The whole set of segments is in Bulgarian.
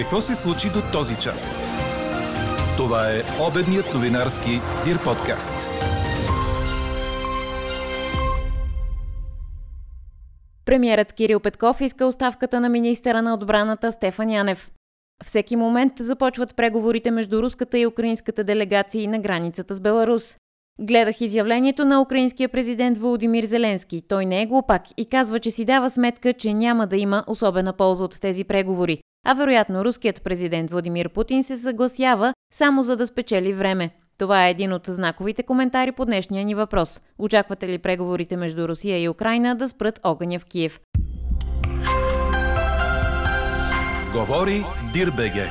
Какво се случи до този час? Това е обедният новинарски Дир подкаст. Премьерът Кирил Петков иска оставката на министъра на отбраната Стефан Янев. Всеки момент започват преговорите между руската и украинската делегации на границата с Беларус. Гледах изявлението на украинския президент Володимир Зеленски. Той не е глупак и казва, че си дава сметка, че няма да има особена полза от тези преговори. А вероятно руският президент Владимир Путин се съгласява само за да спечели време. Това е един от знаковите коментари по днешния ни въпрос. Очаквате ли преговорите между Русия и Украина да спрат огъня в Киев? Говори Дирбеге.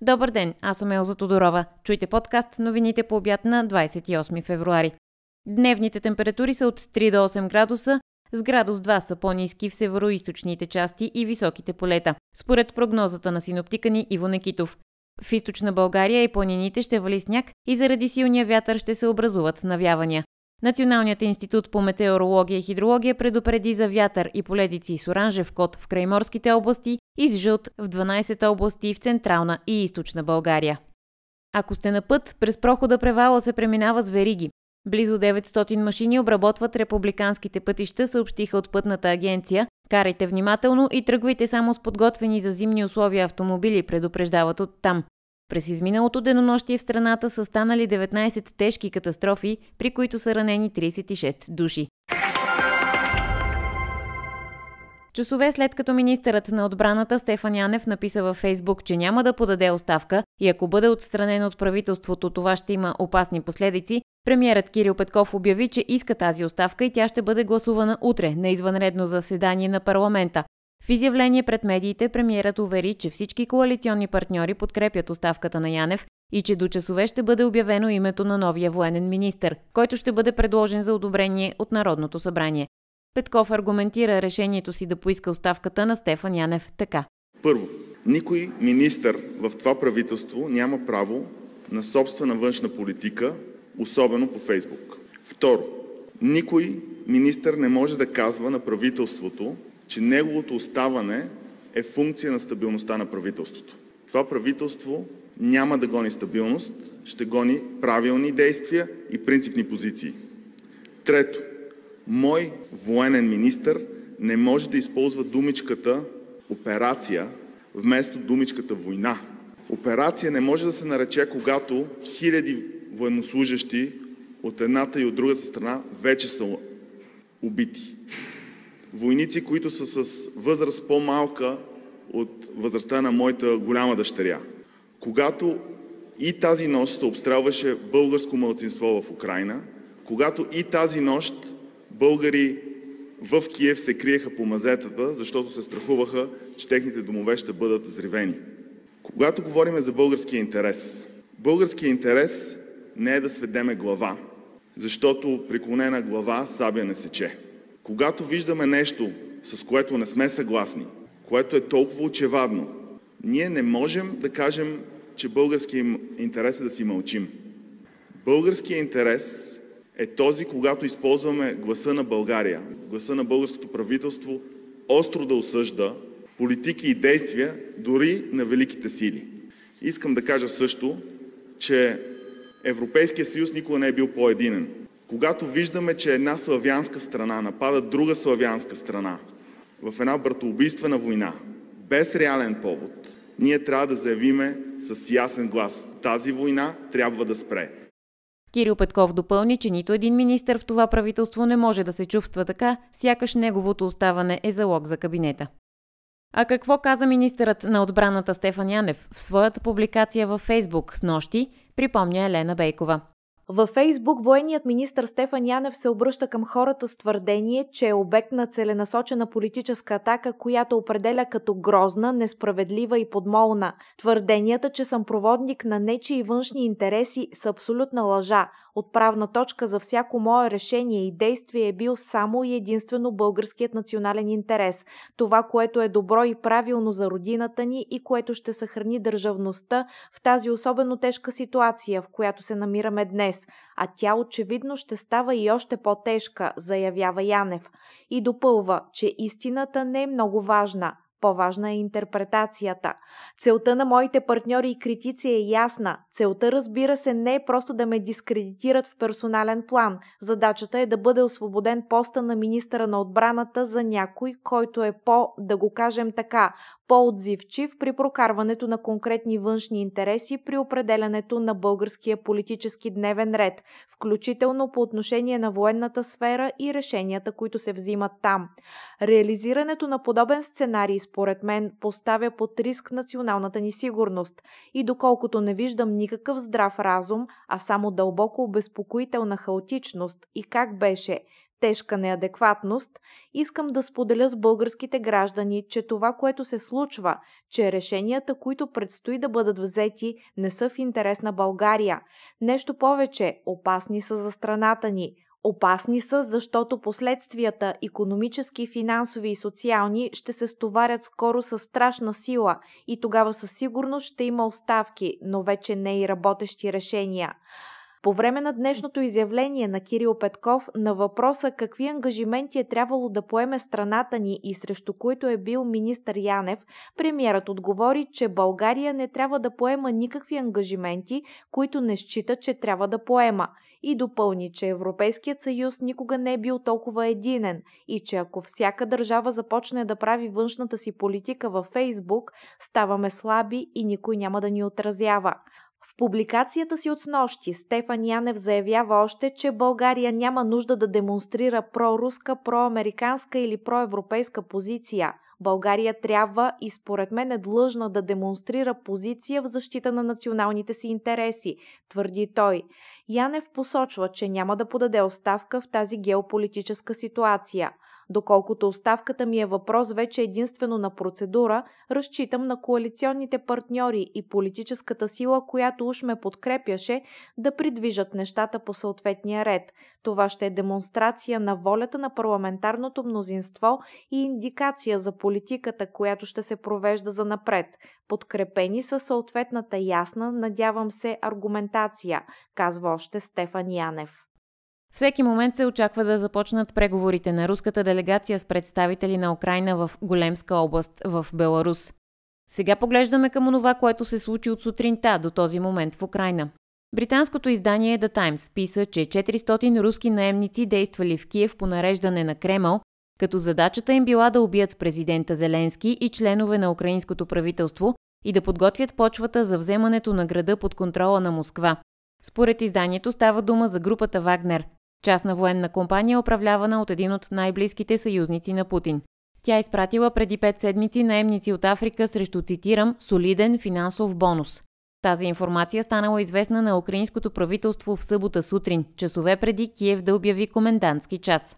Добър ден, аз съм Елза Тодорова. Чуйте подкаст новините по обяд на 28 февруари. Дневните температури са от 3 до 8 градуса, с градус 2 са по-низки в североизточните части и високите полета, според прогнозата на синоптика ни Иво Некитов. В източна България и планините ще вали сняг и заради силния вятър ще се образуват навявания. Националният институт по метеорология и хидрология предупреди за вятър и поледици с оранжев код в крайморските области и с жълт в 12 области в Централна и Източна България. Ако сте на път, през прохода превала се преминава с вериги. Близо 900 машини обработват републиканските пътища, съобщиха от пътната агенция. Карайте внимателно и тръгвайте само с подготвени за зимни условия автомобили, предупреждават от там. През изминалото денонощие в страната са станали 19 тежки катастрофи, при които са ранени 36 души. Часове след като министърът на отбраната Стефан Янев написа във Фейсбук, че няма да подаде оставка и ако бъде отстранен от правителството, това ще има опасни последици, премиерът Кирил Петков обяви, че иска тази оставка и тя ще бъде гласувана утре на извънредно заседание на парламента. В изявление пред медиите премиерът увери, че всички коалиционни партньори подкрепят оставката на Янев и че до часове ще бъде обявено името на новия военен министр, който ще бъде предложен за одобрение от Народното събрание. Петков аргументира решението си да поиска оставката на Стефан Янев така. Първо, никой министър в това правителство няма право на собствена външна политика, особено по Фейсбук. Второ, никой министър не може да казва на правителството, че неговото оставане е функция на стабилността на правителството. Това правителство няма да гони стабилност, ще гони правилни действия и принципни позиции. Трето, мой военен министр не може да използва думичката операция вместо думичката война. Операция не може да се нарече, когато хиляди военнослужащи от едната и от другата страна вече са убити. Войници, които са с възраст по-малка от възрастта на моята голяма дъщеря. Когато и тази нощ се обстрелваше българско мълцинство в Украина, когато и тази нощ българи в Киев се криеха по мазетата, защото се страхуваха, че техните домове ще бъдат взривени. Когато говорим за българския интерес, българския интерес не е да сведеме глава, защото преклонена глава сабя не сече. Когато виждаме нещо, с което не сме съгласни, което е толкова очевадно, ние не можем да кажем, че българският интерес е да си мълчим. Българският интерес е този, когато използваме гласа на България, гласа на българското правителство, остро да осъжда политики и действия дори на великите сили. Искам да кажа също, че Европейския съюз никога не е бил по-единен. Когато виждаме, че една славянска страна напада друга славянска страна в една братоубийствена война, без реален повод, ние трябва да заявиме с ясен глас – тази война трябва да спре. Кирил Петков допълни, че нито един министр в това правителство не може да се чувства така, сякаш неговото оставане е залог за кабинета. А какво каза министърът на отбраната Стефан Янев в своята публикация във Фейсбук с нощи, припомня Елена Бейкова. Във Фейсбук военният министр Стефан Янев се обръща към хората с твърдение, че е обект на целенасочена политическа атака, която определя като грозна, несправедлива и подмолна. Твърденията, че съм проводник на нечии външни интереси са абсолютна лъжа. Отправна точка за всяко мое решение и действие е бил само и единствено българският национален интерес. Това, което е добро и правилно за родината ни и което ще съхрани държавността в тази особено тежка ситуация, в която се намираме днес. А тя очевидно ще става и още по-тежка, заявява Янев. И допълва, че истината не е много важна. По-важна е интерпретацията. Целта на моите партньори и критици е ясна. Целта, разбира се, не е просто да ме дискредитират в персонален план. Задачата е да бъде освободен поста на министъра на отбраната за някой, който е по, да го кажем така, по-отзивчив при прокарването на конкретни външни интереси при определянето на българския политически дневен ред, включително по отношение на военната сфера и решенията, които се взимат там. Реализирането на подобен сценарий, според мен, поставя под риск националната ни сигурност и доколкото не виждам никакъв здрав разум, а само дълбоко обезпокоителна хаотичност и как беше – тежка неадекватност, искам да споделя с българските граждани, че това, което се случва, че решенията, които предстои да бъдат взети, не са в интерес на България. Нещо повече, опасни са за страната ни. Опасни са, защото последствията економически, финансови и социални ще се стоварят скоро с страшна сила и тогава със сигурност ще има оставки, но вече не и работещи решения. По време на днешното изявление на Кирил Петков на въпроса какви ангажименти е трябвало да поеме страната ни и срещу които е бил министър Янев, премиерът отговори, че България не трябва да поема никакви ангажименти, които не счита, че трябва да поема и допълни, че Европейският съюз никога не е бил толкова единен и че ако всяка държава започне да прави външната си политика във Фейсбук, ставаме слаби и никой няма да ни отразява. Публикацията си от снощи Стефан Янев заявява още, че България няма нужда да демонстрира проруска, проамериканска или проевропейска позиция. България трябва и според мен е длъжна да демонстрира позиция в защита на националните си интереси, твърди той. Янев посочва, че няма да подаде оставка в тази геополитическа ситуация – Доколкото оставката ми е въпрос вече единствено на процедура, разчитам на коалиционните партньори и политическата сила, която уж ме подкрепяше, да придвижат нещата по съответния ред. Това ще е демонстрация на волята на парламентарното мнозинство и индикация за политиката, която ще се провежда за напред, подкрепени със съответната ясна, надявам се, аргументация, казва още Стефан Янев. Всеки момент се очаква да започнат преговорите на руската делегация с представители на Украина в Големска област в Беларус. Сега поглеждаме към онова, което се случи от сутринта до този момент в Украина. Британското издание The Times писа, че 400 руски наемници действали в Киев по нареждане на Кремъл, като задачата им била да убият президента Зеленски и членове на украинското правителство и да подготвят почвата за вземането на града под контрола на Москва. Според изданието става дума за групата Вагнер, частна военна компания, управлявана от един от най-близките съюзници на Путин. Тя изпратила преди пет седмици наемници от Африка срещу, цитирам, солиден финансов бонус. Тази информация станала известна на украинското правителство в събота сутрин, часове преди Киев да обяви комендантски час.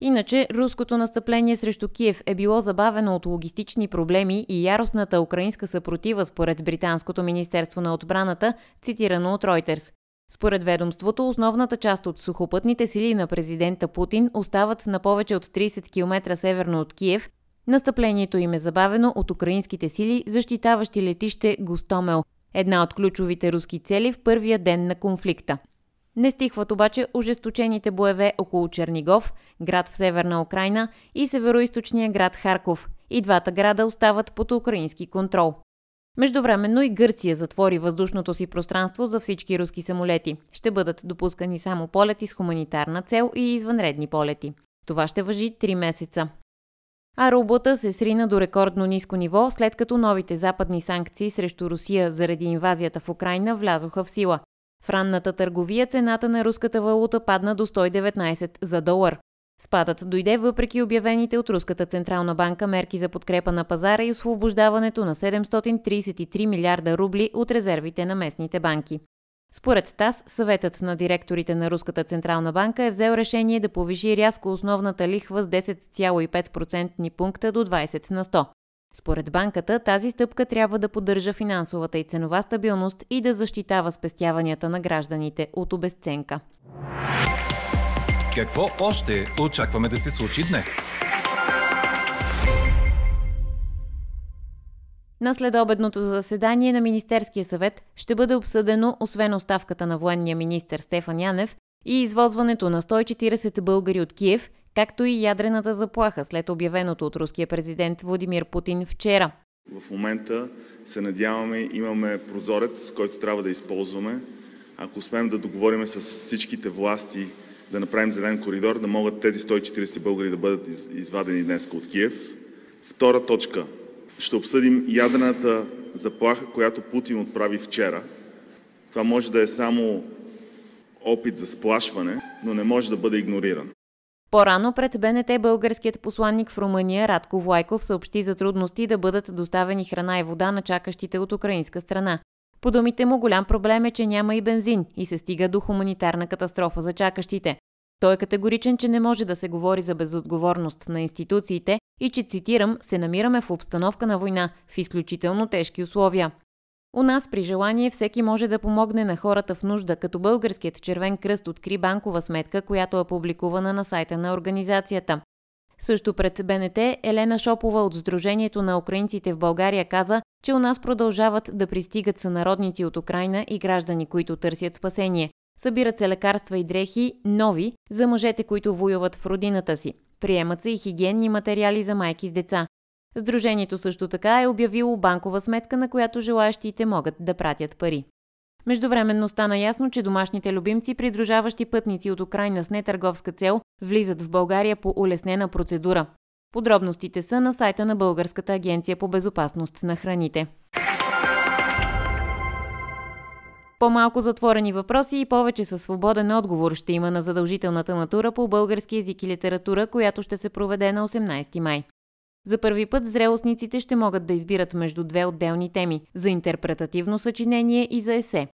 Иначе, руското настъпление срещу Киев е било забавено от логистични проблеми и яростната украинска съпротива според Британското министерство на отбраната, цитирано от Reuters. Според ведомството, основната част от сухопътните сили на президента Путин остават на повече от 30 км северно от Киев. Настъплението им е забавено от украинските сили, защитаващи летище Гостомел, една от ключовите руски цели в първия ден на конфликта. Не стихват обаче ожесточените боеве около Чернигов, град в северна Украина и североизточния град Харков. И двата града остават под украински контрол. Междувременно и Гърция затвори въздушното си пространство за всички руски самолети. Ще бъдат допускани само полети с хуманитарна цел и извънредни полети. Това ще въжи 3 месеца. А рублата се срина до рекордно ниско ниво, след като новите западни санкции срещу Русия заради инвазията в Украина влязоха в сила. В ранната търговия цената на руската валута падна до 119 за долар. Спадът дойде въпреки обявените от Руската Централна банка мерки за подкрепа на пазара и освобождаването на 733 милиарда рубли от резервите на местните банки. Според ТАС, съветът на директорите на Руската Централна банка е взел решение да повиши рязко основната лихва с 10,5% пункта до 20 на 100. Според банката, тази стъпка трябва да поддържа финансовата и ценова стабилност и да защитава спестяванията на гражданите от обесценка. Какво още очакваме да се случи днес? На следобедното заседание на Министерския съвет ще бъде обсъдено, освен оставката на военния министр Стефан Янев и извозването на 140 българи от Киев, както и ядрената заплаха след обявеното от руския президент Владимир Путин вчера. В момента се надяваме, имаме прозорец, който трябва да използваме. Ако успеем да договорим с всичките власти да направим зелен коридор, да могат тези 140 българи да бъдат извадени днес от Киев. Втора точка. Ще обсъдим ядрената заплаха, която Путин отправи вчера. Това може да е само опит за сплашване, но не може да бъде игнориран. По-рано пред БНТ българският посланник в Румъния Радко Влайков съобщи за трудности да бъдат доставени храна и вода на чакащите от украинска страна. По думите му голям проблем е, че няма и бензин и се стига до хуманитарна катастрофа за чакащите. Той е категоричен, че не може да се говори за безотговорност на институциите и че, цитирам, се намираме в обстановка на война, в изключително тежки условия. У нас при желание всеки може да помогне на хората в нужда, като българският червен кръст откри банкова сметка, която е публикувана на сайта на организацията. Също пред БНТ Елена Шопова от Сдружението на украинците в България каза, че у нас продължават да пристигат сънародници от Украина и граждани, които търсят спасение. Събират се лекарства и дрехи, нови, за мъжете, които воюват в родината си. Приемат се и хигиенни материали за майки с деца. Сдружението също така е обявило банкова сметка, на която желаящите могат да пратят пари. Междувременно стана ясно, че домашните любимци, придружаващи пътници от Украина с нетърговска цел, влизат в България по улеснена процедура. Подробностите са на сайта на Българската агенция по безопасност на храните. По-малко затворени въпроси и повече със свободен отговор ще има на задължителната матура по български язик и литература, която ще се проведе на 18 май. За първи път зрелостниците ще могат да избират между две отделни теми – за интерпретативно съчинение и за есе.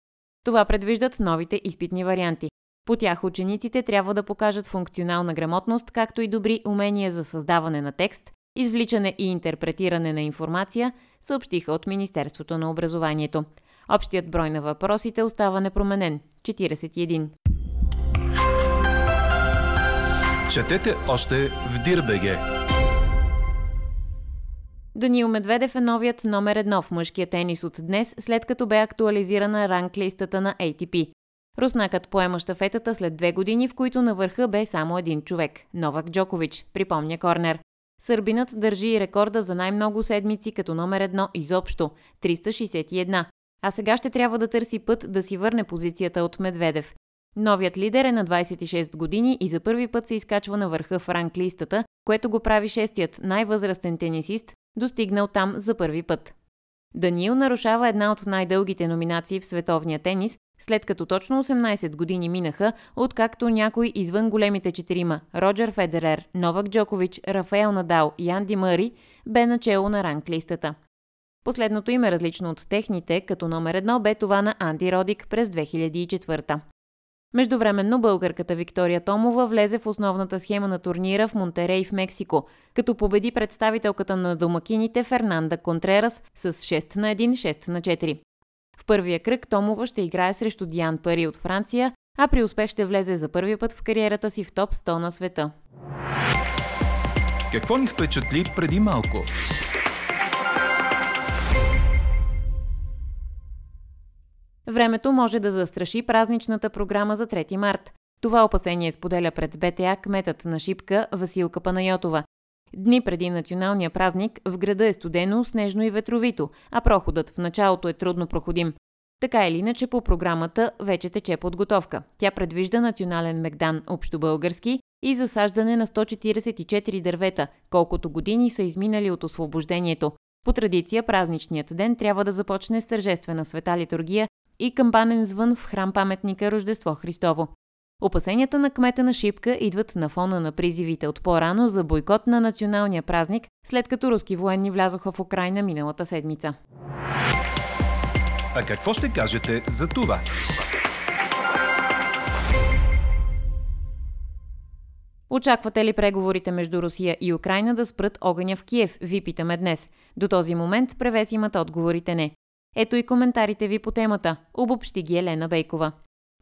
Това предвиждат новите изпитни варианти. По тях учениците трябва да покажат функционална грамотност, както и добри умения за създаване на текст, извличане и интерпретиране на информация, съобщиха от Министерството на образованието. Общият брой на въпросите остава непроменен – 41. Четете още в Дирбеге! Даниил Медведев е новият номер едно в мъжкия тенис от днес, след като бе актуализирана ранглистата на ATP. Руснакът поема штафетата след две години, в които на върха бе само един човек – Новак Джокович, припомня Корнер. Сърбинът държи и рекорда за най-много седмици като номер едно изобщо – 361, а сега ще трябва да търси път да си върне позицията от Медведев. Новият лидер е на 26 години и за първи път се изкачва на върха в ранглистата, което го прави шестият най-възрастен тенисист, достигнал там за първи път. Даниил нарушава една от най-дългите номинации в световния тенис, след като точно 18 години минаха, откакто някой извън големите четирима – Роджер Федерер, Новак Джокович, Рафаел Надал и Анди Мъри – бе начало на ранглистата. Последното име различно от техните, като номер едно бе това на Анди Родик през 2004. Междувременно българката Виктория Томова влезе в основната схема на турнира в Монтерей в Мексико, като победи представителката на домакините Фернанда Контрерас с 6 на 1, 6 на 4. В първия кръг Томова ще играе срещу Диан Пари от Франция, а при успех ще влезе за първи път в кариерата си в топ 100 на света. Какво ни впечатли преди малко? Времето може да застраши празничната програма за 3 март. Това опасение споделя пред БТА кметът на Шипка Василка Панайотова. Дни преди националния празник в града е студено, снежно и ветровито, а проходът в началото е трудно проходим. Така или иначе по програмата вече тече подготовка. Тя предвижда национален мегдан общобългарски и засаждане на 144 дървета, колкото години са изминали от освобождението. По традиция празничният ден трябва да започне с тържествена света литургия и камбанен звън в храм паметника Рождество Христово. Опасенията на кмета на Шипка идват на фона на призивите от по-рано за бойкот на националния празник, след като руски военни влязоха в Украина миналата седмица. А какво ще кажете за това? Очаквате ли преговорите между Русия и Украина да спрат огъня в Киев? Ви питаме днес. До този момент превес имат отговорите не. Ето и коментарите ви по темата. Обобщи ги Елена Бейкова.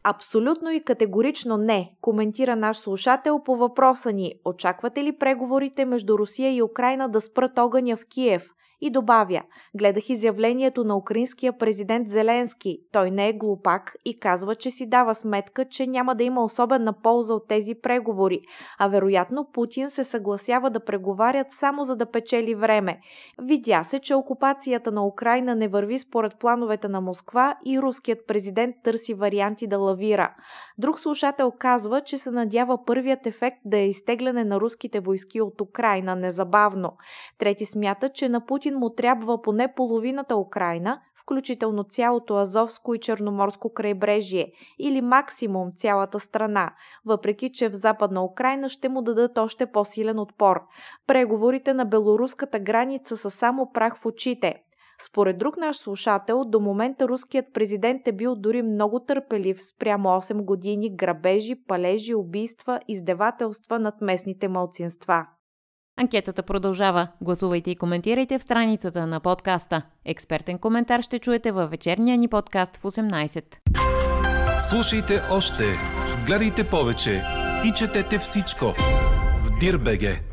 Абсолютно и категорично не, коментира наш слушател по въпроса ни. Очаквате ли преговорите между Русия и Украина да спрат огъня в Киев? И добавя, гледах изявлението на украинския президент Зеленски. Той не е глупак и казва, че си дава сметка, че няма да има особена полза от тези преговори, а вероятно Путин се съгласява да преговарят само за да печели време. Видя се, че окупацията на Украина не върви според плановете на Москва и руският президент търси варианти да лавира. Друг слушател казва, че се надява първият ефект да е изтегляне на руските войски от Украина незабавно. Трети смята, че на Путин му трябва поне половината Украина, включително цялото Азовско и Черноморско крайбрежие или максимум цялата страна, въпреки че в Западна Украина ще му дадат още по-силен отпор. Преговорите на белоруската граница са само прах в очите. Според друг наш слушател, до момента руският президент е бил дори много търпелив спрямо 8 години грабежи, палежи, убийства, издевателства над местните малцинства. Анкетата продължава. Гласувайте и коментирайте в страницата на подкаста. Експертен коментар ще чуете във вечерния ни подкаст в 18. Слушайте още, гледайте повече и четете всичко в Дирбеге.